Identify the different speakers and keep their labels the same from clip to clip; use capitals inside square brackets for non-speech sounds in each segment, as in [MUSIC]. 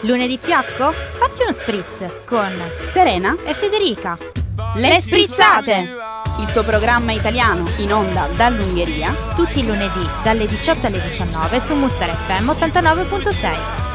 Speaker 1: Lunedì fiacco? Fatti uno spritz con
Speaker 2: Serena
Speaker 1: e Federica.
Speaker 2: Le Sprizzate! Il tuo programma italiano in onda dall'Ungheria
Speaker 1: Tutti i lunedì dalle 18 alle 19 su Muster FM 89.6.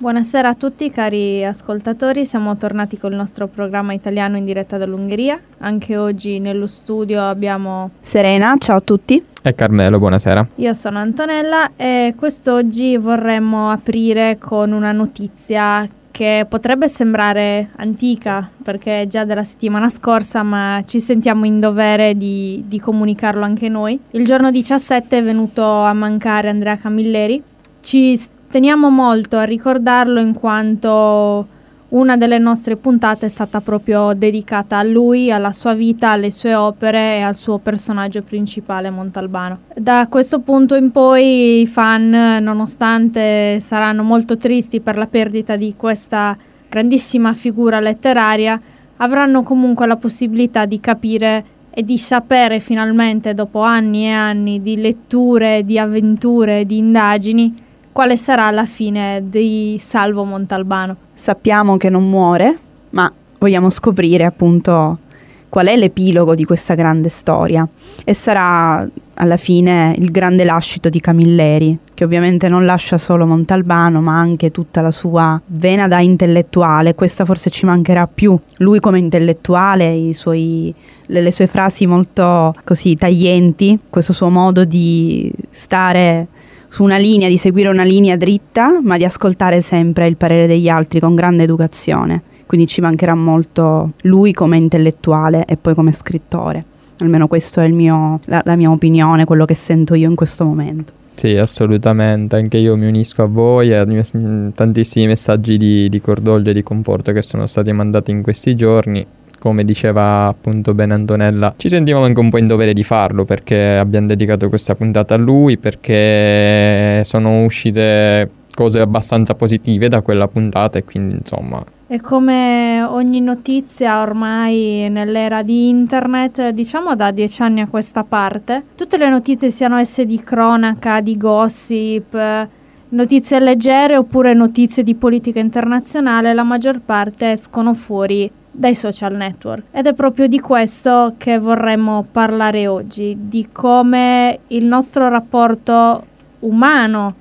Speaker 3: Buonasera a tutti cari ascoltatori, siamo tornati col nostro programma italiano in diretta dall'Ungheria. Anche oggi nello studio abbiamo
Speaker 2: Serena, ciao a tutti.
Speaker 4: E Carmelo, buonasera.
Speaker 3: io sono Antonella e quest'oggi vorremmo aprire con una notizia che potrebbe sembrare antica perché è già della settimana scorsa, ma ci sentiamo in dovere di, di comunicarlo anche noi. Il giorno 17 è venuto a mancare Andrea Camilleri. Ci teniamo molto a ricordarlo in quanto una delle nostre puntate è stata proprio dedicata a lui, alla sua vita, alle sue opere e al suo personaggio principale Montalbano. Da questo punto in poi i fan, nonostante saranno molto tristi per la perdita di questa grandissima figura letteraria, avranno comunque la possibilità di capire e di sapere finalmente, dopo anni e anni di letture, di avventure, di indagini, quale sarà la fine di Salvo Montalbano.
Speaker 2: Sappiamo che non muore, ma vogliamo scoprire appunto qual è l'epilogo di questa grande storia e sarà alla fine il grande lascito di Camilleri, che ovviamente non lascia solo Montalbano, ma anche tutta la sua vena da intellettuale. Questa forse ci mancherà più. Lui come intellettuale, suoi, le, le sue frasi molto così taglienti, questo suo modo di stare su una linea, di seguire una linea dritta, ma di ascoltare sempre il parere degli altri con grande educazione. Quindi ci mancherà molto lui come intellettuale e poi come scrittore. Almeno questa è mio, la, la mia opinione, quello che sento io in questo momento.
Speaker 4: Sì, assolutamente, anche io mi unisco a voi e ai mes- tantissimi messaggi di, di cordoglio e di conforto che sono stati mandati in questi giorni. Come diceva appunto bene Antonella, ci sentivamo anche un po' in dovere di farlo perché abbiamo dedicato questa puntata a lui, perché sono uscite cose abbastanza positive da quella puntata e quindi insomma.
Speaker 3: E come ogni notizia ormai nell'era di internet, diciamo da dieci anni a questa parte, tutte le notizie siano esse di cronaca, di gossip, notizie leggere oppure notizie di politica internazionale, la maggior parte escono fuori dai social network. Ed è proprio di questo che vorremmo parlare oggi, di come il nostro rapporto umano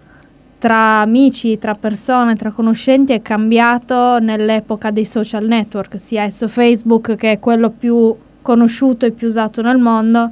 Speaker 3: tra amici, tra persone, tra conoscenti è cambiato nell'epoca dei social network, sia esso Facebook che è quello più conosciuto e più usato nel mondo,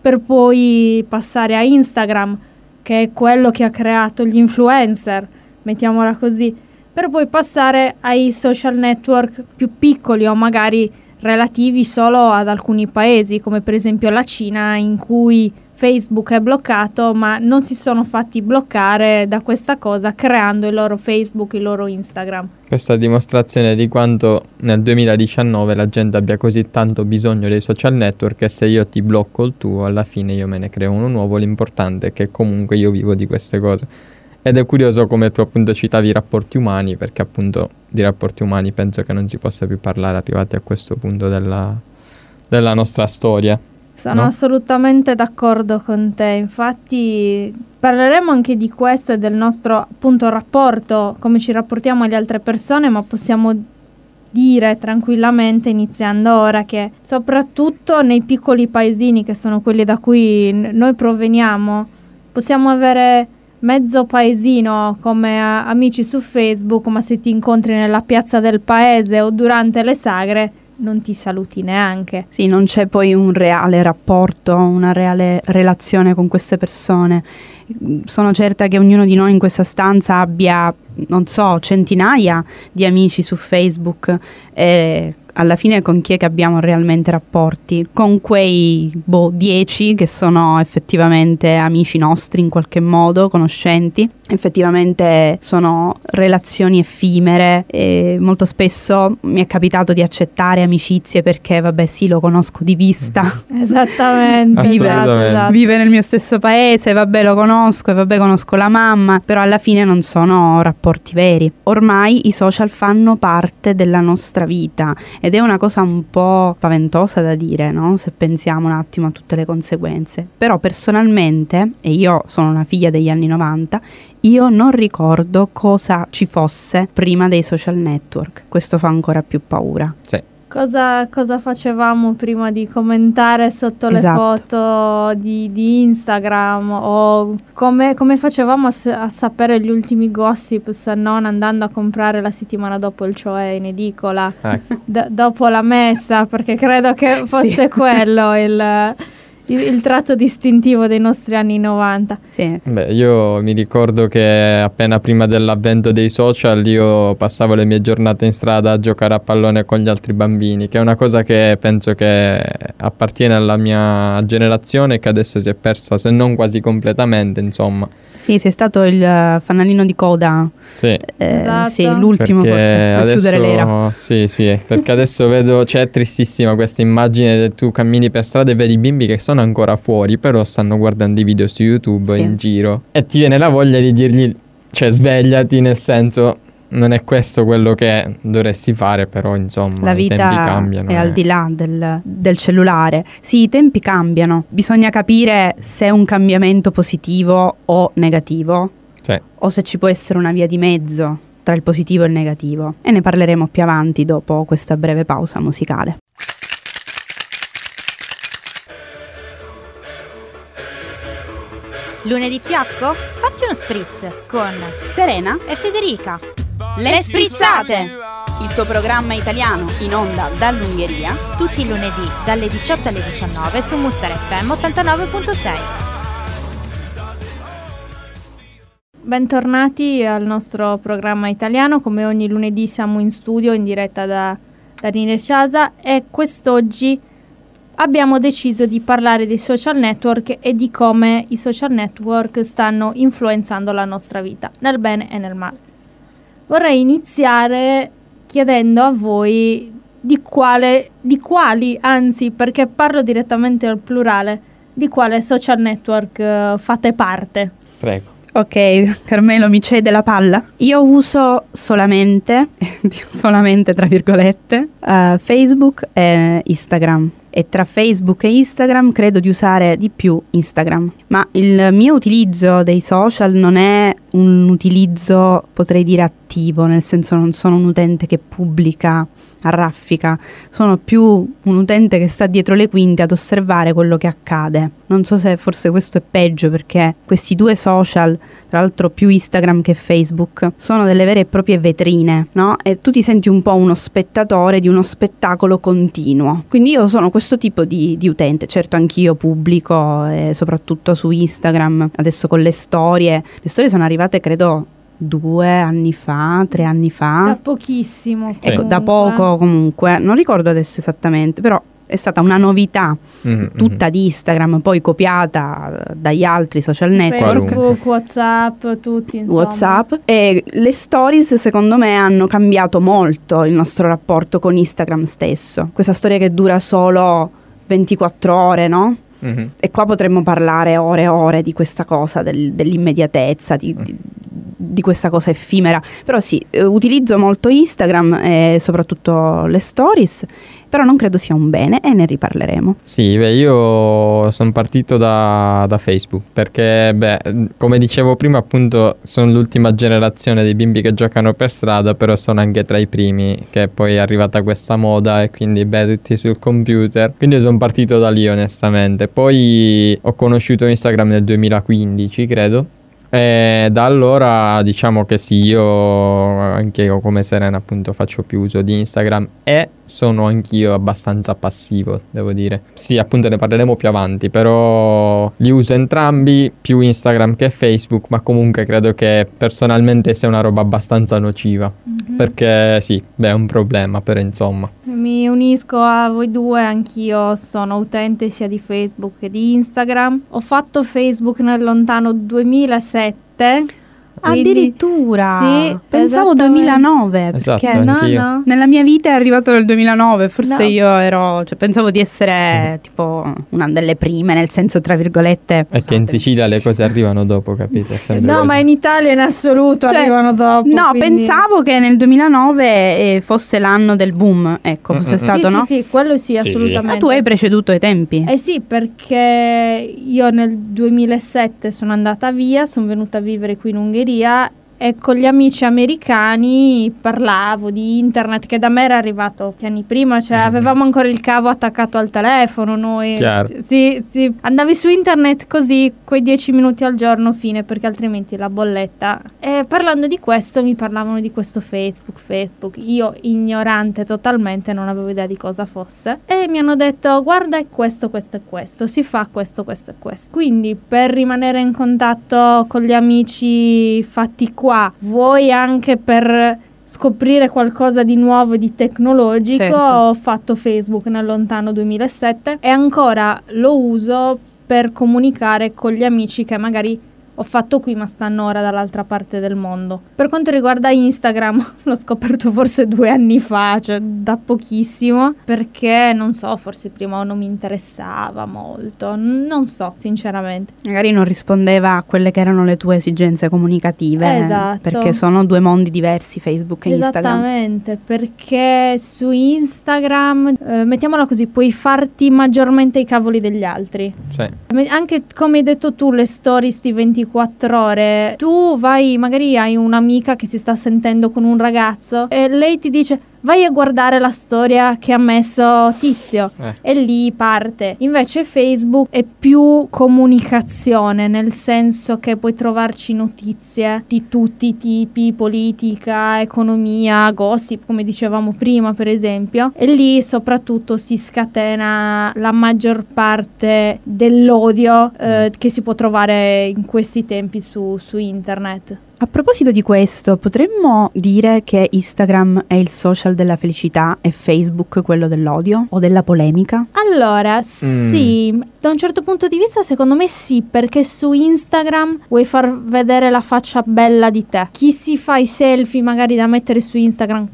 Speaker 3: per poi passare a Instagram, che è quello che ha creato gli influencer, mettiamola così, per poi passare ai social network più piccoli o magari relativi solo ad alcuni paesi, come per esempio la Cina, in cui Facebook è bloccato, ma non si sono fatti bloccare da questa cosa creando il loro Facebook, il loro Instagram.
Speaker 4: questa dimostrazione di quanto nel 2019 la gente abbia così tanto bisogno dei social network che se io ti blocco il tuo alla fine io me ne creo uno nuovo, l'importante è che comunque io vivo di queste cose. Ed è curioso come tu appunto citavi i rapporti umani, perché appunto di rapporti umani penso che non si possa più parlare arrivati a questo punto della, della nostra storia.
Speaker 3: Sono
Speaker 4: No?
Speaker 3: assolutamente d'accordo con te, infatti parleremo anche di questo e del nostro appunto rapporto, come ci rapportiamo alle altre persone, ma possiamo dire tranquillamente iniziando ora che soprattutto nei piccoli paesini che sono quelli da cui n- noi proveniamo, possiamo avere mezzo paesino come a- amici su Facebook, ma se ti incontri nella piazza del paese o durante le sagre non ti saluti neanche.
Speaker 2: Sì, non c'è poi un reale rapporto, una reale relazione con queste persone. Sono certa che ognuno di noi in questa stanza abbia, non so, centinaia di amici su Facebook e alla fine con chi è che abbiamo realmente rapporti? Con quei boh, 10 che sono effettivamente amici nostri in qualche modo, conoscenti. Effettivamente sono relazioni effimere e molto spesso mi è capitato di accettare amicizie perché vabbè sì lo conosco di vista, [LAUGHS] [LAUGHS]
Speaker 3: Esattamente,
Speaker 4: Vive-
Speaker 3: esatto,
Speaker 2: vive nel mio stesso paese, vabbè lo conosco e vabbè conosco la mamma, però alla fine non sono rapporti veri. Ormai i social fanno parte della nostra vita ed è una cosa un po' spaventosa da dire, no? Se pensiamo un attimo a tutte le conseguenze. Però personalmente, e io sono una figlia degli anni 90, io non ricordo cosa ci fosse prima dei social network. Questo fa ancora più paura.
Speaker 4: Sì.
Speaker 3: Cosa, cosa facevamo prima di commentare sotto le
Speaker 2: Esatto.
Speaker 3: foto di, di Instagram o come, come facevamo a, a sapere gli ultimi gossip se non andando a comprare la settimana dopo il cioè in edicola
Speaker 4: Ecco.
Speaker 3: d- dopo la messa perché credo che fosse
Speaker 2: Sì.
Speaker 3: quello il, il- il tratto distintivo dei nostri anni 90
Speaker 2: Sì.
Speaker 4: Beh, io mi ricordo che appena prima dell'avvento dei social io passavo le mie giornate in strada a giocare a pallone con gli altri bambini, che è una cosa che penso che appartiene alla mia generazione e che adesso si è persa, se non quasi completamente, insomma.
Speaker 2: Sì, sei stato il eh, fanalino di coda,
Speaker 4: Sì.
Speaker 2: eh,
Speaker 3: Esatto.
Speaker 2: sì, l'ultimo
Speaker 4: perché
Speaker 2: forse, per
Speaker 4: adesso,
Speaker 2: chiudere l'era.
Speaker 4: Sì, sì, perché adesso vedo, cioè è tristissima questa immagine che tu cammini per strada e vedi i bimbi che sono ancora fuori, però stanno guardando i video su YouTube
Speaker 2: Sì.
Speaker 4: in giro e ti viene la voglia di dirgli, cioè svegliati, nel senso non è questo quello che dovresti fare, però insomma
Speaker 2: La
Speaker 4: i tempi
Speaker 2: vita
Speaker 4: cambiano.
Speaker 2: è
Speaker 4: eh.
Speaker 2: al di là del, del cellulare. Sì, i tempi cambiano. Bisogna capire se è un cambiamento positivo o negativo
Speaker 4: Sì.
Speaker 2: o se ci può essere una via di mezzo tra il positivo e il negativo. E ne parleremo più avanti dopo questa breve pausa musicale.
Speaker 1: Lunedì fiacco? Fatti uno spritz con
Speaker 2: Serena,
Speaker 1: e Federica. Le sprizzate!
Speaker 2: il tuo programma italiano in onda dall'Ungheria.
Speaker 1: Tutti i lunedì dalle 18 alle 19 su Muster FM 89.6.
Speaker 3: Bentornati al nostro programma italiano, come ogni lunedì siamo in studio in diretta da, da Nine Ciasa e quest'oggi abbiamo deciso di parlare dei social network e di come i social network stanno influenzando la nostra vita, nel bene e nel male. Vorrei iniziare chiedendo a voi di quale, di quali, anzi perché parlo direttamente al plurale, di quale social network eh, fate parte.
Speaker 4: Prego.
Speaker 2: Ok, Carmelo mi cede la palla. Io uso solamente, [LAUGHS] solamente tra virgolette, eh, Facebook e Instagram. E tra Facebook e Instagram credo di usare di più Instagram. Ma il mio utilizzo dei social non è un utilizzo, potrei dire, attivo, nel senso non sono un utente che pubblica a raffica, sono più un utente che sta dietro le quinte ad osservare quello che accade. Non so se forse questo è peggio perché questi due social, tra l'altro più Instagram che Facebook, sono delle vere e proprie vetrine, no? E tu ti senti un po' uno spettatore di uno spettacolo continuo. Quindi io sono questo tipo di, di utente, certo anch'io pubblico, eh, soprattutto su Instagram, adesso con le storie. Le storie sono arrivate credo due anni fa, tre anni fa.
Speaker 3: Da pochissimo.
Speaker 4: Sì.
Speaker 2: Ecco, da poco comunque, non ricordo adesso esattamente, però è stata una novità
Speaker 4: Mhm,
Speaker 2: tutta di Instagram, poi copiata dagli altri social network.
Speaker 3: Facebook, Whatsapp, tutti insomma.
Speaker 2: WhatsApp e le stories secondo me hanno cambiato molto il nostro rapporto con Instagram stesso. Questa storia che dura solo 24 ore, no?
Speaker 4: mhm, mhm.
Speaker 2: E qua potremmo parlare ore e ore di questa cosa, del- dell'immediatezza, di, di- di questa cosa effimera. Però sì, eh, utilizzo molto Instagram e soprattutto le stories, però non credo sia un bene e ne riparleremo.
Speaker 4: Sì, beh, io sono partito da, da Facebook perché, beh, come dicevo prima, appunto, sono l'ultima generazione dei bimbi che giocano per strada, però sono anche tra i primi che poi è arrivata questa moda e quindi, beh, tutti sul computer. Quindi sono partito da lì, onestamente. Poi ho conosciuto Instagram nel 2015, credo. E da allora diciamo che sì, io anche io come Serena appunto faccio più uso di Instagram e sono anch'io abbastanza passivo, devo dire. Sì, appunto ne parleremo più avanti, però li uso entrambi, più Instagram che Facebook, ma comunque credo che personalmente sia una roba abbastanza nociva,
Speaker 3: Mhm.
Speaker 4: perché sì, beh, è un problema, però insomma.
Speaker 3: Mi unisco a voi due, anch'io sono utente sia di Facebook che di Instagram. Ho fatto Facebook nel lontano 2007. Quindi-
Speaker 2: Addirittura.
Speaker 3: Sì,
Speaker 2: pensavo
Speaker 3: esattamente.
Speaker 2: 2009,
Speaker 4: Esatto,
Speaker 2: perché
Speaker 3: No, no.
Speaker 2: nella mia vita è arrivato nel 2009, forse
Speaker 3: No.
Speaker 2: io ero, cioè, pensavo di essere tipo una delle prime, nel senso tra virgolette.
Speaker 4: È che in Sicilia le cose arrivano dopo, capite?
Speaker 3: No,
Speaker 4: così.
Speaker 3: ma in Italia in assoluto
Speaker 2: Cioè,
Speaker 3: arrivano dopo.
Speaker 2: No,
Speaker 3: quindi-
Speaker 2: pensavo che nel 2009 eh, fosse l'anno del boom, ecco, fosse
Speaker 4: Mm-mm.
Speaker 2: stato,
Speaker 3: sì,
Speaker 2: no?
Speaker 3: Sì, sì, quello sì,
Speaker 4: Sì.
Speaker 3: assolutamente.
Speaker 2: Ma tu hai preceduto i tempi.
Speaker 3: Eh sì, perché io nel 2007 sono andata via, sono venuta a vivere qui in Ungheria dia e con gli amici americani parlavo di internet che da me era arrivato anni prima, cioè [LAUGHS] avevamo ancora il cavo attaccato al telefono noi.
Speaker 4: Chiaro.
Speaker 3: Sì, sì, andavi su internet così, quei 10 minuti al giorno fine, perché altrimenti la bolletta. E parlando di questo mi parlavano di questo Facebook, Facebook. Io ignorante totalmente, non avevo idea di cosa fosse e mi hanno detto "Guarda, è questo, questo e questo, si fa questo, questo e questo". Quindi per rimanere in contatto con gli amici fatti qua, vuoi anche per scoprire qualcosa di nuovo e di tecnologico,
Speaker 2: Certo.
Speaker 3: ho fatto Facebook nel lontano 2007 e ancora lo uso per comunicare con gli amici che magari ho fatto qui ma stanno ora dall'altra parte del mondo. Per quanto riguarda Instagram, [LAUGHS] l'ho scoperto forse due anni fa, cioè da pochissimo, perché non so, forse prima non mi interessava molto, non so sinceramente.
Speaker 2: Magari non rispondeva a quelle che erano le tue esigenze comunicative.
Speaker 3: Esatto.
Speaker 2: Perché sono due mondi diversi, Facebook e Instagram.
Speaker 3: Esattamente, perché su Instagram, eh, mettiamola così, puoi farti maggiormente i cavoli degli altri.
Speaker 4: Sì.
Speaker 3: Anche come hai detto tu, le stories di 24 ore, tu vai, magari hai un'amica che si sta sentendo con un ragazzo e lei ti dice vai a guardare la storia che ha messo Tizio
Speaker 4: Eh.
Speaker 3: e lì parte. Invece Facebook è più comunicazione, nel senso che puoi trovarci notizie di tutti i tipi, politica, economia, gossip, come dicevamo prima, per esempio. E lì soprattutto si scatena la maggior parte dell'odio eh, che si può trovare in questi tempi su, su internet.
Speaker 2: A proposito di questo, potremmo dire che Instagram è il social della felicità e Facebook quello dell'odio o della polemica?
Speaker 3: Allora, sì, da un certo punto di vista secondo me sì, perché su Instagram vuoi far vedere la faccia bella di te. Chi si fa i selfie magari da mettere su Instagram,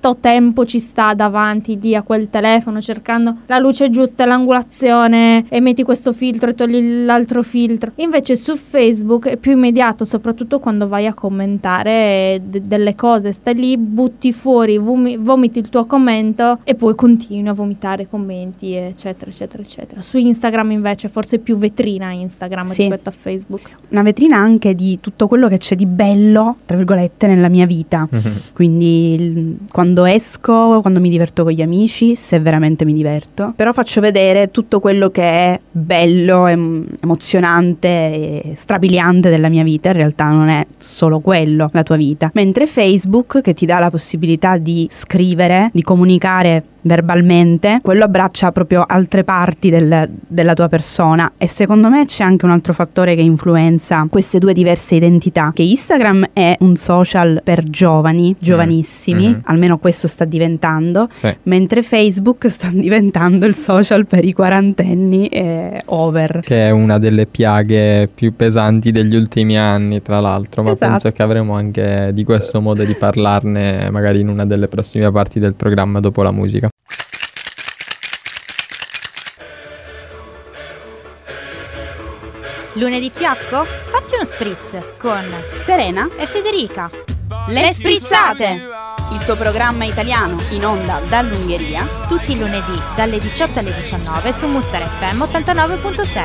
Speaker 3: quanto tempo ci sta davanti lì a quel telefono cercando la luce giusta, l'angolazione e metti questo filtro e togli l'altro filtro. Invece su Facebook è più immediato, soprattutto quando vai a commentare de- delle cose, stai lì, butti fuori, vomi- vomiti il tuo commento e poi continui a vomitare commenti, eccetera, eccetera, eccetera. Su Instagram invece forse è più vetrina Instagram
Speaker 2: Sì.
Speaker 3: rispetto a Facebook.
Speaker 2: Una vetrina anche di tutto quello che c'è di bello, tra virgolette, nella mia vita. Quindi il- quando esco, quando mi diverto con gli amici, se veramente mi diverto, però faccio vedere tutto quello che è bello, em- emozionante e strabiliante della mia vita. In realtà non è solo quello la tua vita. Mentre Facebook, che ti dà la possibilità di scrivere, di comunicare verbalmente, quello abbraccia proprio altre parti del- della tua persona e secondo me c'è anche un altro fattore che influenza queste due diverse identità, che Instagram è un social per giovani, giovanissimi,
Speaker 4: Mhm.
Speaker 2: almeno questo sta diventando,
Speaker 4: Sì.
Speaker 2: mentre Facebook sta [LAUGHS] diventando il social per i quarantenni e over.
Speaker 4: Che è una delle piaghe più pesanti degli ultimi anni, tra l'altro, ma
Speaker 2: Esatto.
Speaker 4: penso che avremo anche di questo modo di parlarne magari in una delle prossime parti del programma dopo la musica.
Speaker 1: Lunedì fiacco? Fatti uno spritz con
Speaker 2: Serena,
Speaker 1: e Federica. Le sprizzate!
Speaker 2: il tuo programma italiano in onda dall'Ungheria.
Speaker 1: Tutti i lunedì dalle 18 alle 19 su Muster FM 89.6.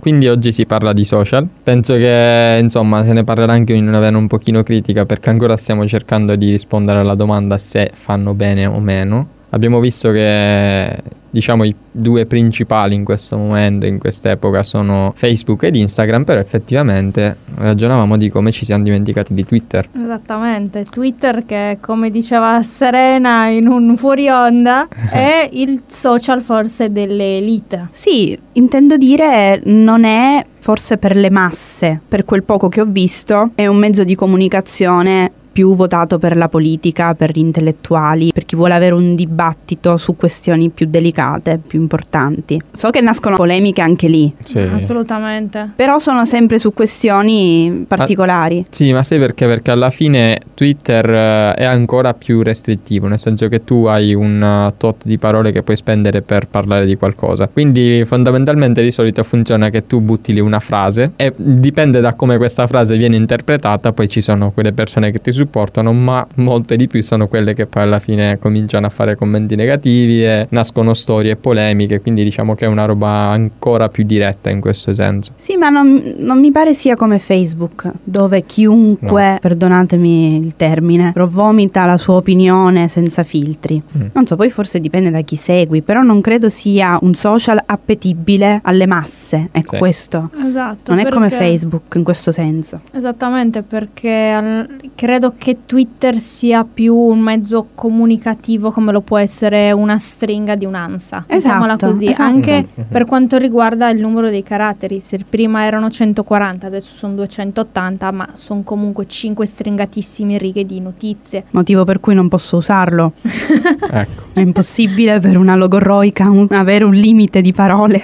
Speaker 4: Quindi oggi si parla di social. Penso che insomma se ne parlerà anche in una vena un pochino critica perché ancora stiamo cercando di rispondere alla domanda se fanno bene o meno. Abbiamo visto che diciamo i due principali in questo momento, in quest'epoca, sono Facebook ed Instagram, però effettivamente ragionavamo di come ci siamo dimenticati di Twitter.
Speaker 3: Esattamente, Twitter che come diceva Serena in un fuori onda [LAUGHS] è il social forse delle elite.
Speaker 2: Sì, intendo dire non è forse per le masse, per quel poco che ho visto, è un mezzo di comunicazione più votato per la politica, per gli intellettuali, per chi vuole avere un dibattito su questioni più delicate, più importanti. So che nascono polemiche anche lì.
Speaker 4: Sì.
Speaker 3: Assolutamente.
Speaker 2: Però sono sempre su questioni particolari.
Speaker 4: Sì, ma sai perché? Perché alla fine Twitter eh, è ancora più restrittivo, nel senso che tu hai un uh, tot di parole che puoi spendere per parlare di qualcosa. Quindi fondamentalmente di solito funziona che tu butti lì una frase e dipende da come questa frase viene interpretata, poi ci sono quelle persone che ti supportano, ma molte di più sono quelle che poi alla fine cominciano a fare commenti negativi e nascono storie polemiche, quindi diciamo che è una roba ancora più diretta in questo senso.
Speaker 2: Sì, ma non, non mi pare sia come Facebook, dove chiunque,
Speaker 4: No.
Speaker 2: perdonatemi il termine, però vomita la sua opinione senza filtri.
Speaker 4: Mm.
Speaker 2: Non so, poi forse dipende da chi segui, però non credo sia un social appetibile alle masse. Ecco
Speaker 4: Sì.
Speaker 2: questo.
Speaker 3: Esatto.
Speaker 2: Non è come Facebook in questo senso.
Speaker 3: Esattamente, perché al- che Twitter sia più un mezzo comunicativo come lo può essere una stringa di un'ansa.
Speaker 2: Esatto,
Speaker 3: così,
Speaker 2: esatto.
Speaker 3: anche
Speaker 4: Mhm.
Speaker 3: per quanto riguarda il numero dei caratteri. Se prima erano 140, adesso sono 280, ma sono comunque 5 stringatissime righe di notizie.
Speaker 2: Motivo per cui non posso usarlo. [LAUGHS]
Speaker 4: Ecco.
Speaker 2: È impossibile per una logorroica un- avere un limite di parole.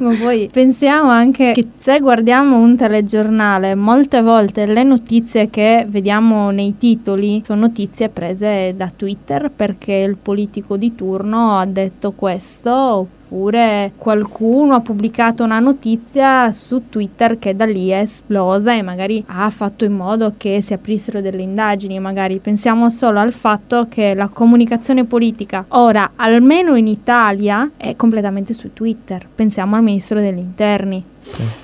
Speaker 3: Ma poi pensiamo anche che se guardiamo un telegiornale, molte volte le notizie che vediamo nei titoli sono notizie prese da Twitter perché il politico di turno ha detto questo oppure qualcuno ha pubblicato una notizia su Twitter che da lì è esplosa e magari ha fatto in modo che si aprissero delle indagini, magari pensiamo solo al fatto che la comunicazione politica ora, almeno in Italia, è completamente su Twitter. Pensiamo al ministro degli interni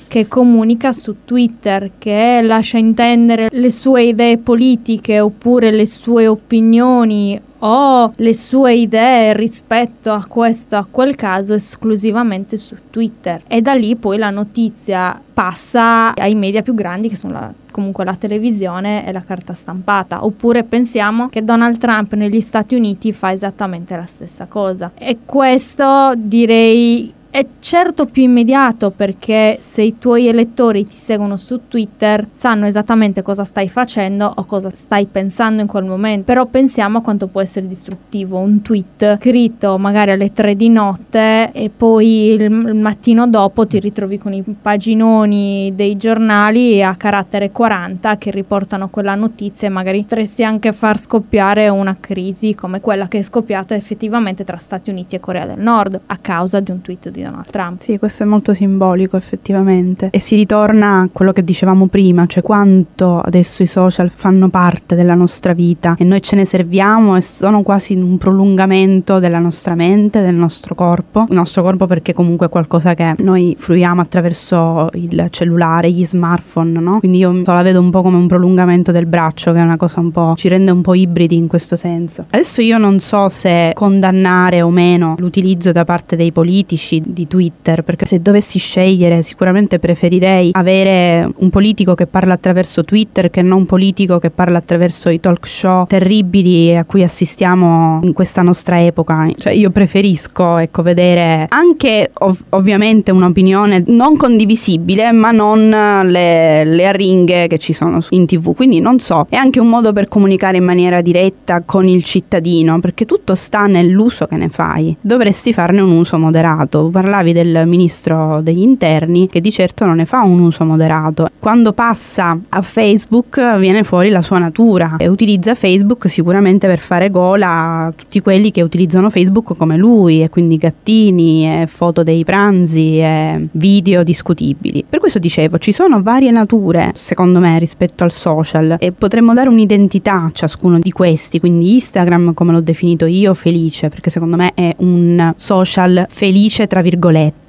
Speaker 3: che comunica su Twitter, che lascia intendere le sue idee politiche oppure le sue opinioni o le sue idee rispetto a questo, a quel caso, esclusivamente su Twitter. E da lì poi la notizia passa ai media più grandi che sono la- comunque la televisione e la carta stampata. Oppure pensiamo che Donald Trump negli Stati Uniti fa esattamente la stessa cosa. E questo direi è certo più immediato perché se i tuoi elettori ti seguono su Twitter sanno esattamente cosa stai facendo o cosa stai pensando in quel momento. Però pensiamo a quanto può essere distruttivo un tweet scritto magari alle 3 di notte e poi il, mattino dopo ti ritrovi con i paginoni dei giornali a carattere 40 che riportano quella notizia e magari potresti anche far scoppiare una crisi come quella che è scoppiata effettivamente tra Stati Uniti e Corea del Nord a causa di un tweet di Donald Trump.
Speaker 2: Sì, questo è molto simbolico effettivamente. E si ritorna a quello che dicevamo prima, cioè quanto adesso i social fanno parte della nostra vita e noi ce ne serviamo e sono quasi un prolungamento della nostra mente, del nostro corpo. Il nostro corpo perché comunque è qualcosa che noi fruiamo attraverso il cellulare, gli smartphone, no? Quindi io la vedo un po' come un prolungamento del braccio, che è una cosa un po' ci rende un po' ibridi in questo senso. Adesso io non so se condannare o meno l'utilizzo da parte dei politici di Twitter, perché se dovessi scegliere sicuramente preferirei avere un politico che parla attraverso Twitter che non un politico che parla attraverso i talk show terribili a cui assistiamo in questa nostra epoca. Cioè io preferisco ecco vedere anche ov- ovviamente un'opinione non condivisibile, ma non le, le arringhe che ci sono in tv. Quindi non so, è anche un modo per comunicare in maniera diretta con il cittadino, perché tutto sta nell'uso che ne fai. Dovresti farne un uso moderato. Parlavi del ministro degli interni che di certo non ne fa un uso moderato. Quando passa a Facebook viene fuori la sua natura e utilizza Facebook sicuramente per fare gola a tutti quelli che utilizzano Facebook come lui e quindi gattini e foto dei pranzi e video discutibili. Per questo dicevo, ci sono varie nature secondo me rispetto al social e potremmo dare un'identità a ciascuno di questi, quindi Instagram come l'ho definito io felice perché secondo me è un social felice tra virgolette,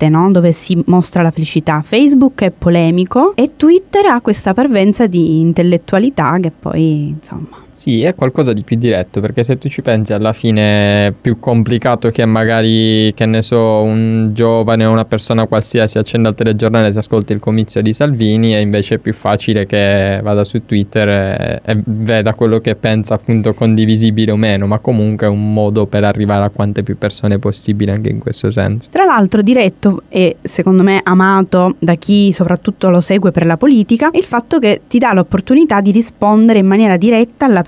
Speaker 2: no? dove si mostra la felicità. Facebook è polemico e Twitter ha questa parvenza di intellettualità che poi insomma
Speaker 4: Sì, è qualcosa di più diretto, perché se tu ci pensi alla fine è più complicato che magari, che ne so, un giovane o una persona qualsiasi accenda il telegiornale e si ascolti il comizio di Salvini e invece è più facile che vada su Twitter e, e veda quello che pensa appunto condivisibile o meno, ma comunque è un modo per arrivare a quante più persone possibile anche in questo senso.
Speaker 2: Tra l'altro diretto e secondo me amato da chi soprattutto lo segue per la politica, il fatto che ti dà l'opportunità di rispondere in maniera diretta alla persona,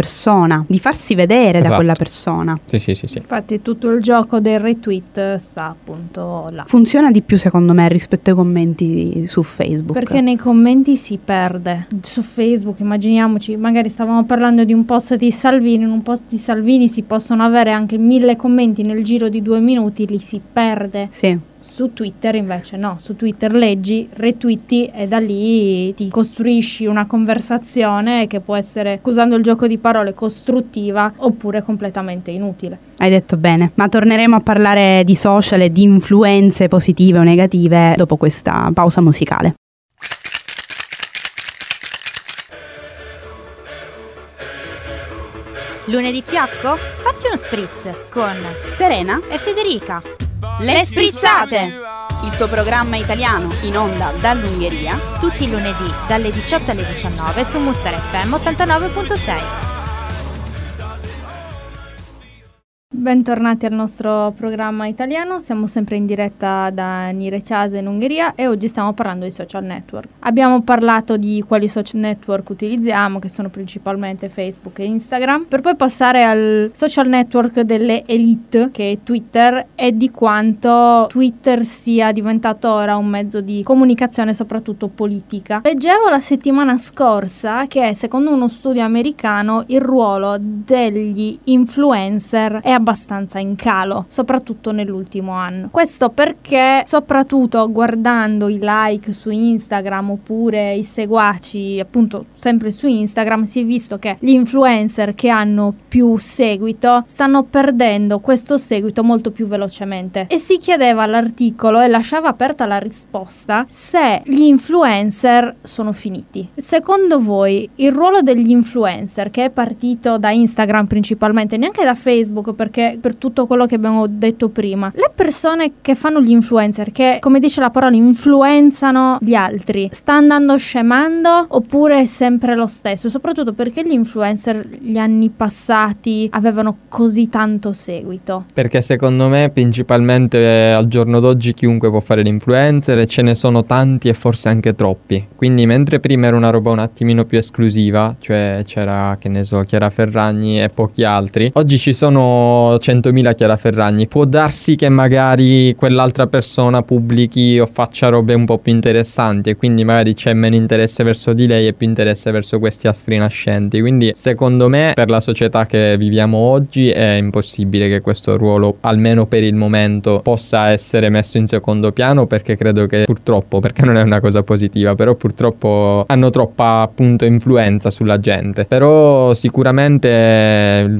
Speaker 2: di farsi vedere
Speaker 4: Esatto.
Speaker 2: da quella persona.
Speaker 4: Sì, sì, sì, sì.
Speaker 3: Infatti tutto il gioco del retweet sta appunto là.
Speaker 2: Funziona di più secondo me rispetto ai commenti su Facebook.
Speaker 3: Perché nei commenti si perde. Su Facebook, immaginiamoci, magari stavamo parlando di un post di Salvini, in un post di Salvini si possono avere anche mille commenti nel giro di due minuti, li si perde.
Speaker 2: Sì.
Speaker 3: Su Twitter invece no, su Twitter leggi, retweeti e da lì ti costruisci una conversazione che può essere, scusando il gioco di parole, costruttiva oppure completamente inutile.
Speaker 2: Hai detto bene, ma torneremo a parlare di social e di influenze positive o negative dopo questa pausa musicale.
Speaker 1: Lunedì fiacco? Fatti uno spritz con
Speaker 2: Serena,
Speaker 1: e Federica. Le sprizzate!
Speaker 2: il tuo programma italiano in onda dall'Ungheria.
Speaker 1: Tutti i lunedì dalle 18 alle 19 su Muster FM 89.6.
Speaker 3: Bentornati al nostro programma italiano, siamo sempre in diretta da Nirecase in Ungheria e oggi stiamo parlando di social network. Abbiamo parlato di quali social network utilizziamo, che sono principalmente Facebook e Instagram, per poi passare al social network delle elite, che è Twitter, e di quanto Twitter sia diventato ora un mezzo di comunicazione soprattutto politica. Leggevo la settimana scorsa che secondo uno studio americano il ruolo degli influencer è abbastanza in calo, soprattutto nell'ultimo anno. Questo perché soprattutto guardando i like su Instagram oppure i seguaci appunto sempre su Instagram si è visto che gli influencer che hanno più seguito stanno perdendo questo seguito molto più velocemente e si chiedeva all'articolo e lasciava aperta la risposta se gli influencer sono finiti. Secondo voi il ruolo degli influencer che è partito da Instagram principalmente, neanche da Facebook perché per tutto quello che abbiamo detto prima, le persone che fanno gli influencer, che come dice la parola influenzano gli altri, sta andando scemando oppure è sempre lo stesso? Soprattutto perché gli influencer gli anni passati avevano così tanto seguito.
Speaker 4: Perché secondo me principalmente eh, al giorno d'oggi chiunque può fare l'influencer e ce ne sono tanti e forse anche troppi. Quindi mentre prima era una roba un attimino più esclusiva, cioè c'era che ne so Chiara Ferragni e pochi altri, oggi ci sono 100.000 Chiara Ferragni. Può darsi che magari quell'altra persona pubblichi o faccia robe un po' più interessanti e quindi magari c'è meno interesse verso di lei e più interesse verso questi astri nascenti. Quindi secondo me per la società che viviamo oggi è impossibile che questo ruolo, almeno per il momento, possa essere messo in secondo piano perché credo che purtroppo, perché non è una cosa positiva, però purtroppo hanno troppa appunto influenza sulla gente. Però sicuramente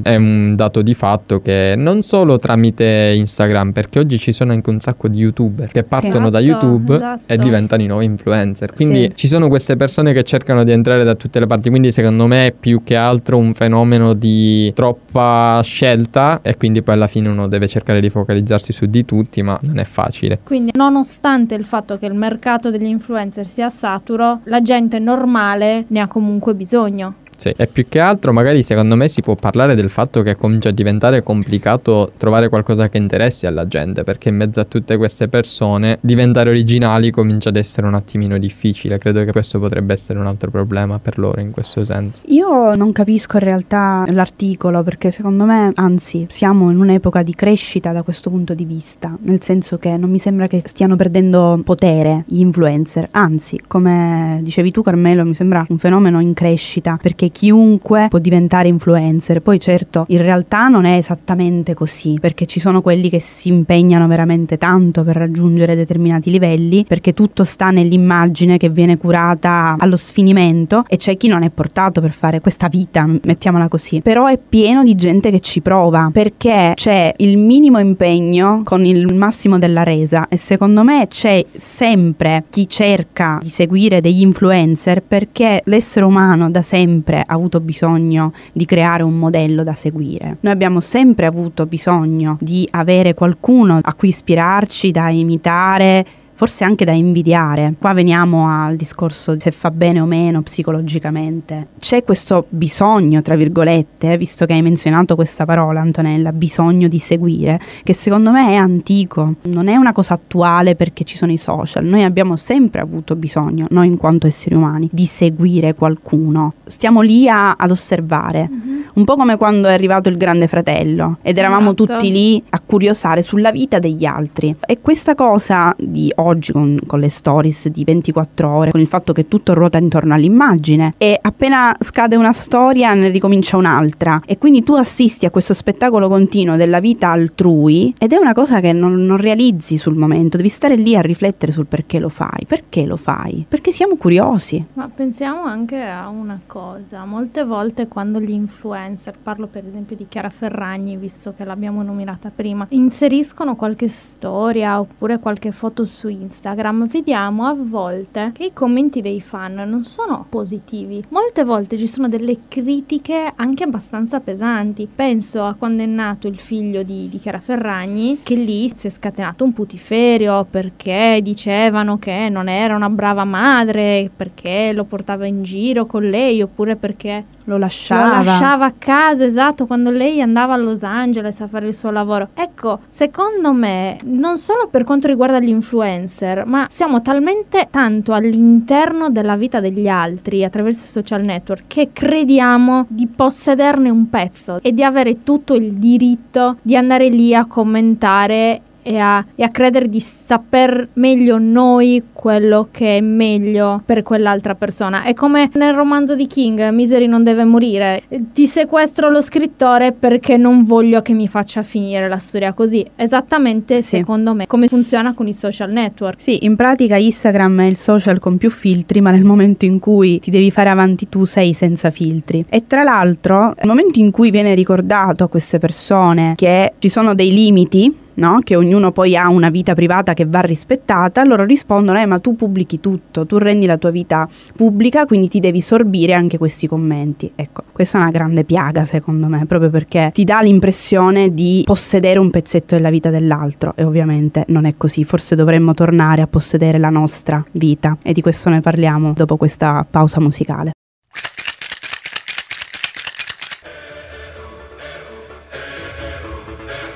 Speaker 4: è un dato di fatto che non solo tramite Instagram, perché oggi ci sono anche un sacco di youtuber che partono da
Speaker 3: Esatto,
Speaker 4: YouTube
Speaker 3: esatto.
Speaker 4: e diventano i nuovi influencer. Quindi
Speaker 2: Sì.
Speaker 4: ci sono queste persone che cercano di entrare da tutte le parti, quindi secondo me è più che altro un fenomeno di troppa scelta e quindi poi alla fine uno deve cercare di focalizzarsi su di tutti, ma non è facile.
Speaker 3: Quindi, nonostante il fatto che il mercato degli influencer sia saturo, la gente normale ne ha comunque bisogno.
Speaker 4: Sì. E più che altro magari secondo me si può parlare del fatto che comincia a diventare complicato trovare qualcosa che interessi alla gente, perché in mezzo a tutte queste persone diventare originali comincia ad essere un attimino difficile. Credo che questo potrebbe essere un altro problema per loro in questo senso.
Speaker 2: Io non capisco in realtà l'articolo perché secondo me, anzi, siamo in un'epoca di crescita da questo punto di vista, nel senso che non mi sembra che stiano perdendo potere gli influencer, anzi, come dicevi tu Carmelo, mi sembra un fenomeno in crescita perché chiunque può diventare influencer. Poi certo, in realtà non è esattamente così, perché ci sono quelli che si impegnano veramente tanto per raggiungere determinati livelli, perché tutto sta nell'immagine che viene curata allo sfinimento e c'è chi non è portato per fare questa vita, mettiamola così. Però è pieno di gente che ci prova, perché c'è il minimo impegno con il massimo della resa e secondo me c'è sempre chi cerca di seguire degli influencer perché l'essere umano da sempre sempre avuto bisogno di creare un modello da seguire. Noi abbiamo sempre avuto bisogno di avere qualcuno a cui ispirarci, da imitare, forse anche da invidiare. Qua veniamo al discorso se fa bene o meno psicologicamente. C'è questo bisogno, tra virgolette, visto che hai menzionato questa parola Antonella, bisogno di seguire, che secondo me è antico, non è una cosa attuale perché ci sono i social. Noi abbiamo sempre avuto bisogno, noi in quanto esseri umani, di seguire qualcuno. Stiamo lì a, ad osservare. Mm-hmm un po' come quando è arrivato il Grande Fratello ed eravamo esatto. tutti lì a curiosare sulla vita degli altri. E questa cosa di oggi con, con, le stories di 24 ore, con il fatto che tutto ruota intorno all'immagine e appena scade una storia ne ricomincia un'altra e quindi tu assisti a questo spettacolo continuo della vita altrui ed è una cosa che non, non realizzi sul momento, devi stare lì a riflettere sul perché lo fai. Perché lo fai? Perché siamo curiosi.
Speaker 3: Ma pensiamo anche a una cosa, molte volte quando gli influencer, parlo per esempio di Chiara Ferragni, visto che l'abbiamo nominata prima, inseriscono qualche storia oppure qualche foto su Instagram, vediamo a volte che i commenti dei fan non sono positivi. Molte volte ci sono delle critiche anche abbastanza pesanti. Penso a quando è nato il figlio di, di Chiara Ferragni, che lì si è scatenato un putiferio perché dicevano che non era una brava madre, perché lo portava in giro con lei, oppure perché
Speaker 2: lo lasciava.
Speaker 3: Lo lasciava a casa, esatto, quando lei andava a Los Angeles a fare il suo lavoro. Ecco, secondo me, non solo per quanto riguarda gli influencer, ma siamo talmente tanto all'interno della vita degli altri attraverso i social network che crediamo di possederne un pezzo e di avere tutto il diritto di andare lì a commentare e a, e a, credere di saper meglio noi quello che è meglio per quell'altra persona. È come nel romanzo di King, Misery non deve morire. Ti sequestro lo scrittore perché non voglio che mi faccia finire la storia così. Esattamente, sì. secondo me, come funziona con i social network.
Speaker 2: Sì, in pratica Instagram è il social con più filtri, ma nel momento in cui ti devi fare avanti tu sei senza filtri. E tra l'altro, nel momento in cui viene ricordato a queste persone che ci sono dei limiti no? che ognuno poi ha una vita privata che va rispettata, loro rispondono, eh ma tu pubblichi tutto, tu rendi la tua vita pubblica, quindi ti devi sorbire anche questi commenti. Ecco, questa è una grande piaga secondo me, proprio perché ti dà l'impressione di possedere un pezzetto della vita dell'altro e ovviamente non è così, forse dovremmo tornare a possedere la nostra vita e di questo ne parliamo dopo questa pausa musicale.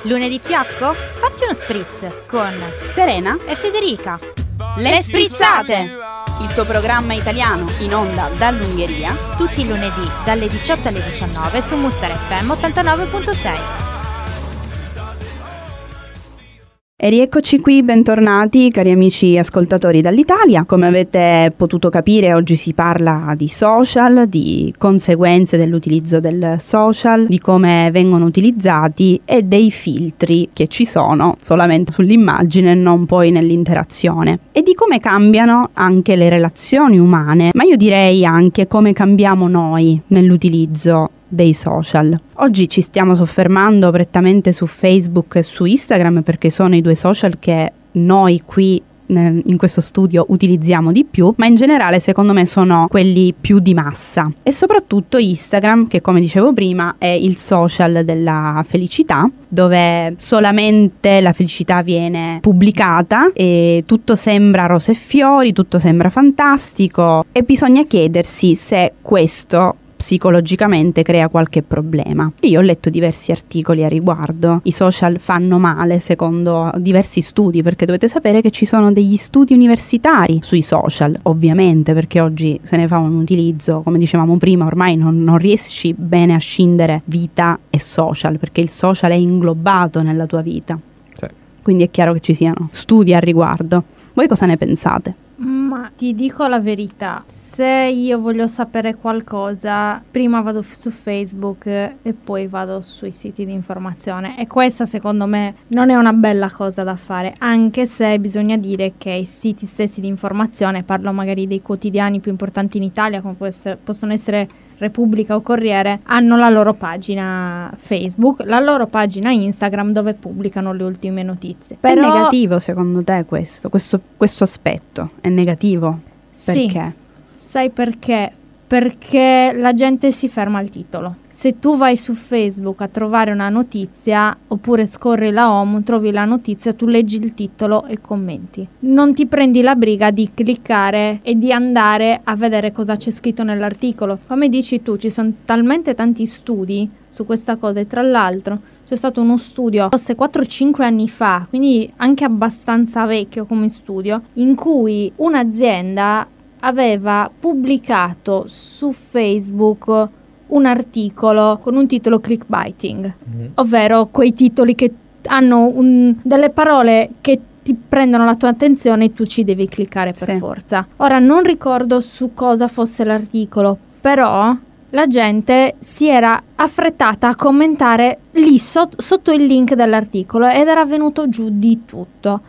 Speaker 1: Lunedì fiacco? Fatti uno spritz con
Speaker 2: Serena
Speaker 1: e Federica.
Speaker 2: Le, sprizzate! Il tuo programma italiano in onda dall'Ungheria.
Speaker 1: Tutti i lunedì dalle 18 alle 19 su Muster FM 89.6.
Speaker 2: E rieccoci qui, bentornati cari amici ascoltatori dall'Italia. Come avete potuto capire oggi si parla di social, di conseguenze dell'utilizzo del social, di come vengono utilizzati e dei filtri che ci sono solamente sull'immagine e non poi nell'interazione. E di come cambiano anche le relazioni umane, ma io direi anche come cambiamo noi nell'utilizzo dei social. Oggi ci stiamo soffermando prettamente su Facebook e su Instagram perché sono i due social che noi qui in questo studio utilizziamo di più, ma in generale secondo me sono quelli più di massa. E soprattutto Instagram, che come dicevo prima è il social della felicità, dove solamente la felicità viene pubblicata e tutto sembra rose e fiori, tutto sembra fantastico e bisogna chiedersi se questo psicologicamente crea qualche problema. Io ho letto diversi articoli a riguardo. I social fanno male secondo diversi studi, perché dovete sapere che ci sono degli studi universitari sui social, ovviamente, perché oggi se ne fa un utilizzo, come dicevamo prima, ormai non, non riesci bene a scindere vita e social, perché il social è inglobato nella tua vita. Sì. Quindi è chiaro che ci siano studi a riguardo. Voi cosa ne pensate?
Speaker 3: Ma ti dico la verità, se io voglio sapere qualcosa, prima vado su Facebook e poi vado sui siti di informazione. E questa secondo me non è una bella cosa da fare, anche se bisogna dire che i siti stessi di informazione, parlo magari dei quotidiani più importanti in Italia, come essere, possono essere Repubblica o Corriere hanno la loro pagina Facebook, la loro pagina Instagram dove pubblicano le ultime notizie.
Speaker 2: Però... È negativo secondo te questo, questo, questo aspetto? È negativo? Perché?
Speaker 3: Sì, sai perché? Perché la gente si ferma al titolo. Se tu vai su Facebook a trovare una notizia oppure scorri la home, trovi la notizia, tu leggi il titolo e commenti. Non ti prendi la briga di cliccare e di andare a vedere cosa c'è scritto nell'articolo. Come dici tu, ci sono talmente tanti studi su questa cosa e tra l'altro c'è stato uno studio, forse 4-5 anni fa, quindi anche abbastanza vecchio come studio, in cui un'azienda aveva pubblicato su Facebook un articolo con un titolo clickbaiting, mm-hmm. ovvero quei titoli che hanno un, delle parole che ti prendono la tua attenzione e tu ci devi cliccare per sì. forza. Ora non ricordo su cosa fosse l'articolo, però la gente si era affrettata a commentare lì sot- sotto il link dell'articolo ed era venuto giù di tutto.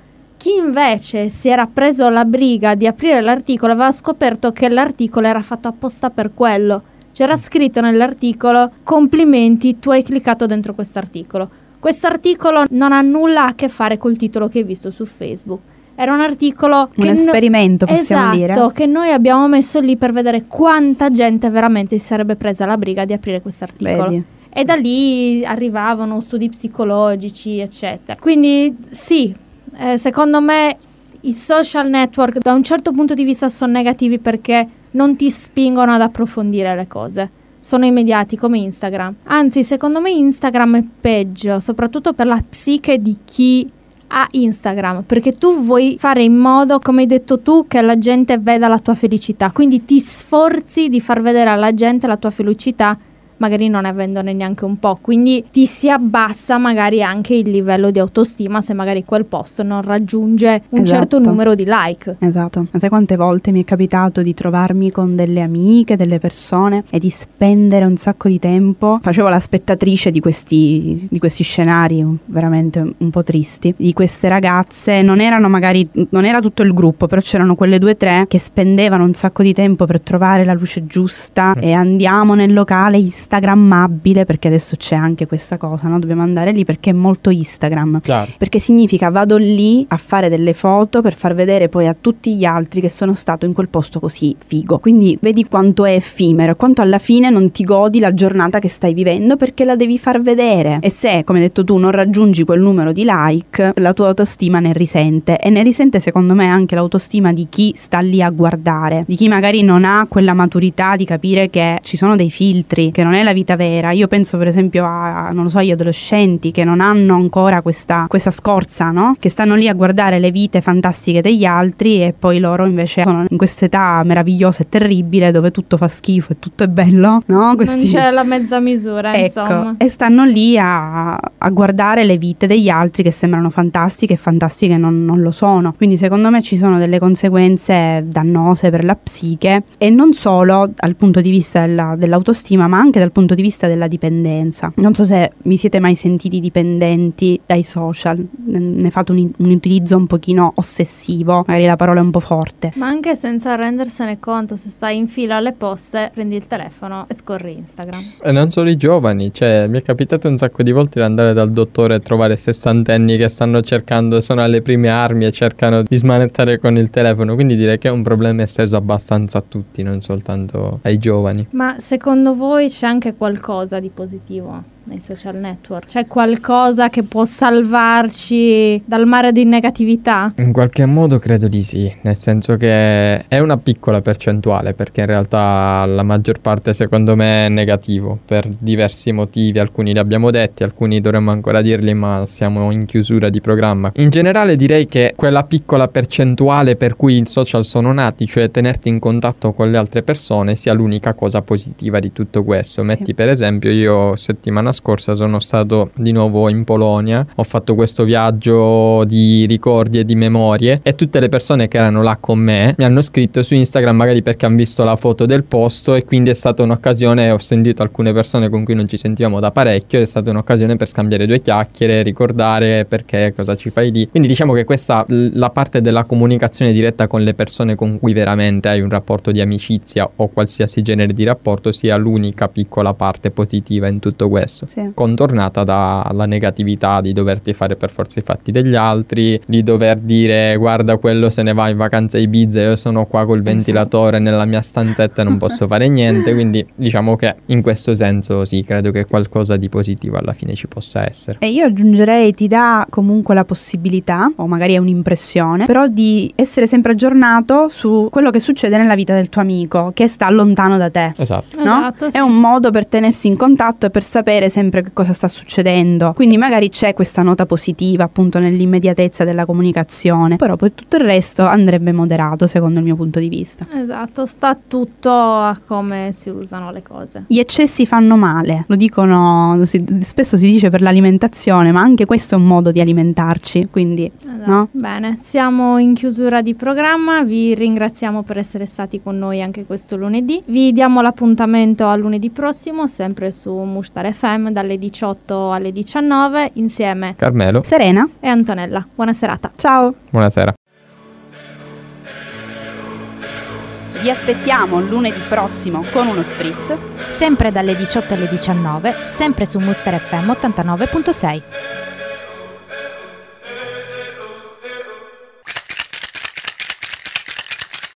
Speaker 3: Chi invece si era preso la briga di aprire l'articolo aveva scoperto che l'articolo era fatto apposta per quello c'era scritto nell'articolo complimenti, tu hai cliccato dentro questo articolo. Questo articolo non ha nulla a che fare col titolo che hai visto su Facebook. Era un articolo
Speaker 2: un esperimento, no- possiamo
Speaker 3: esatto,
Speaker 2: dire.
Speaker 3: Esatto, che noi abbiamo messo lì per vedere quanta gente veramente si sarebbe presa la briga di aprire questo articolo. Vedi. E da lì arrivavano studi psicologici, eccetera. Quindi sì, eh, secondo me i social network da un certo punto di vista sono negativi perché non ti spingono ad approfondire le cose. Sono immediati come Instagram. Anzi, secondo me Instagram è peggio, soprattutto per la psiche di chi ha Instagram, perché tu vuoi fare in modo, come hai detto tu, che la gente veda la tua felicità. Quindi ti sforzi di far vedere alla gente la tua felicità magari non avendone neanche un po', quindi ti si abbassa magari anche il livello di autostima se magari quel post non raggiunge un esatto. certo numero di like.
Speaker 2: Esatto, ma sai quante volte mi è capitato di trovarmi con delle amiche, delle persone e di spendere un sacco di tempo, facevo la spettatrice di questi, di questi scenari veramente un po' tristi, di queste ragazze, non erano magari, non era tutto il gruppo, però c'erano quelle due o tre che spendevano un sacco di tempo per trovare la luce giusta mm. e andiamo nel locale instagrammabile, perché adesso c'è anche questa cosa, no? Dobbiamo andare lì perché è molto Instagram.
Speaker 4: Claro.
Speaker 2: Perché significa vado lì a fare delle foto per far vedere poi a tutti gli altri che sono stato in quel posto così figo. Quindi vedi quanto è effimero, quanto alla fine non ti godi la giornata che stai vivendo perché la devi far vedere. E se, come hai detto tu, non raggiungi quel numero di like, la tua autostima ne risente. E ne risente secondo me anche l'autostima di chi sta lì a guardare, di chi magari non ha quella maturità di capire che ci sono dei filtri, che non è è la vita vera. Io penso per esempio a, non lo so, gli adolescenti che non hanno ancora questa, questa scorza, no? Che stanno lì a guardare le vite fantastiche degli altri e poi loro invece sono in questa età meravigliosa e terribile dove tutto fa schifo e tutto è bello, no?
Speaker 3: Questi... Non c'è la mezza misura,
Speaker 2: ecco,
Speaker 3: insomma.
Speaker 2: E stanno lì a, a, guardare le vite degli altri che sembrano fantastiche e fantastiche non, non lo sono. Quindi secondo me ci sono delle conseguenze dannose per la psiche e non solo dal punto di vista della, dell'autostima ma anche dal dal punto di vista della dipendenza. Non so se vi siete mai sentiti dipendenti dai social, ne fate un, un utilizzo un pochino ossessivo, magari la parola è un po' forte.
Speaker 3: Ma anche senza rendersene conto, se stai in fila alle poste, prendi il telefono e scorri Instagram.
Speaker 4: E non solo i giovani, cioè mi è capitato un sacco di volte di andare dal dottore e trovare sessantenni che stanno cercando, sono alle prime armi e cercano di smanettare con il telefono, quindi direi che è un problema esteso abbastanza a tutti, non soltanto ai giovani.
Speaker 3: Ma secondo voi c'è anche anche qualcosa di positivo nei social network? C'è qualcosa che può salvarci dal mare di negatività?
Speaker 4: In qualche modo credo di sì, nel senso che è una piccola percentuale perché in realtà la maggior parte secondo me è negativo per diversi motivi, alcuni li abbiamo detti, alcuni dovremmo ancora dirli ma siamo in chiusura di programma. In generale direi che quella piccola percentuale per cui i social sono nati, cioè tenerti in contatto con le altre persone, sia l'unica cosa positiva di tutto questo. Metti sì. per esempio io settimana scorsa sono stato di nuovo in Polonia, ho fatto questo viaggio di ricordi e di memorie e tutte le persone che erano là con me mi hanno scritto su Instagram magari perché hanno visto la foto del posto e quindi è stata un'occasione, ho sentito alcune persone con cui non ci sentivamo da parecchio, è stata un'occasione per scambiare due chiacchiere, ricordare perché, cosa ci fai lì. Quindi diciamo che questa, la parte della comunicazione diretta con le persone con cui veramente hai un rapporto di amicizia o qualsiasi genere di rapporto sia l'unica piccola parte positiva in tutto questo.
Speaker 2: Sì.
Speaker 4: contornata dalla negatività di doverti fare per forza i fatti degli altri, di dover dire guarda quello se ne va in vacanza a Ibiza, io sono qua col
Speaker 2: Esatto.
Speaker 4: ventilatore nella mia stanzetta e non posso [LAUGHS] fare niente, quindi diciamo che in questo senso sì, credo che qualcosa di positivo alla fine ci possa essere.
Speaker 2: E io aggiungerei ti dà comunque la possibilità, o magari è un'impressione, però di essere sempre aggiornato su quello che succede nella vita del tuo amico che sta lontano da te.
Speaker 4: Esatto.
Speaker 2: No?
Speaker 3: Esatto, sì.
Speaker 2: È un modo per tenersi in contatto e per sapere sempre che cosa sta succedendo. Quindi magari c'è questa nota positiva appunto nell'immediatezza della comunicazione, però poi tutto il resto andrebbe moderato secondo il mio punto di vista.
Speaker 3: Esatto, sta tutto a come si usano le cose.
Speaker 2: Gli eccessi fanno male, lo dicono, si- spesso si dice per l'alimentazione, ma anche questo è un modo di alimentarci, quindi
Speaker 3: Esatto.
Speaker 2: no?
Speaker 3: Bene, siamo in chiusura di programma, vi ringraziamo per essere stati con noi anche questo lunedì. Vi diamo l'appuntamento a lunedì prossimo, sempre su Mustar FM dalle 18 alle 19 insieme
Speaker 4: Carmelo,
Speaker 2: Serena,
Speaker 3: e Antonella. Buona serata.
Speaker 2: ciao!
Speaker 4: buonasera.
Speaker 2: Vi aspettiamo lunedì prossimo con uno spritz.
Speaker 1: Sempre dalle 18 alle 19, sempre su Muster FM 89.6.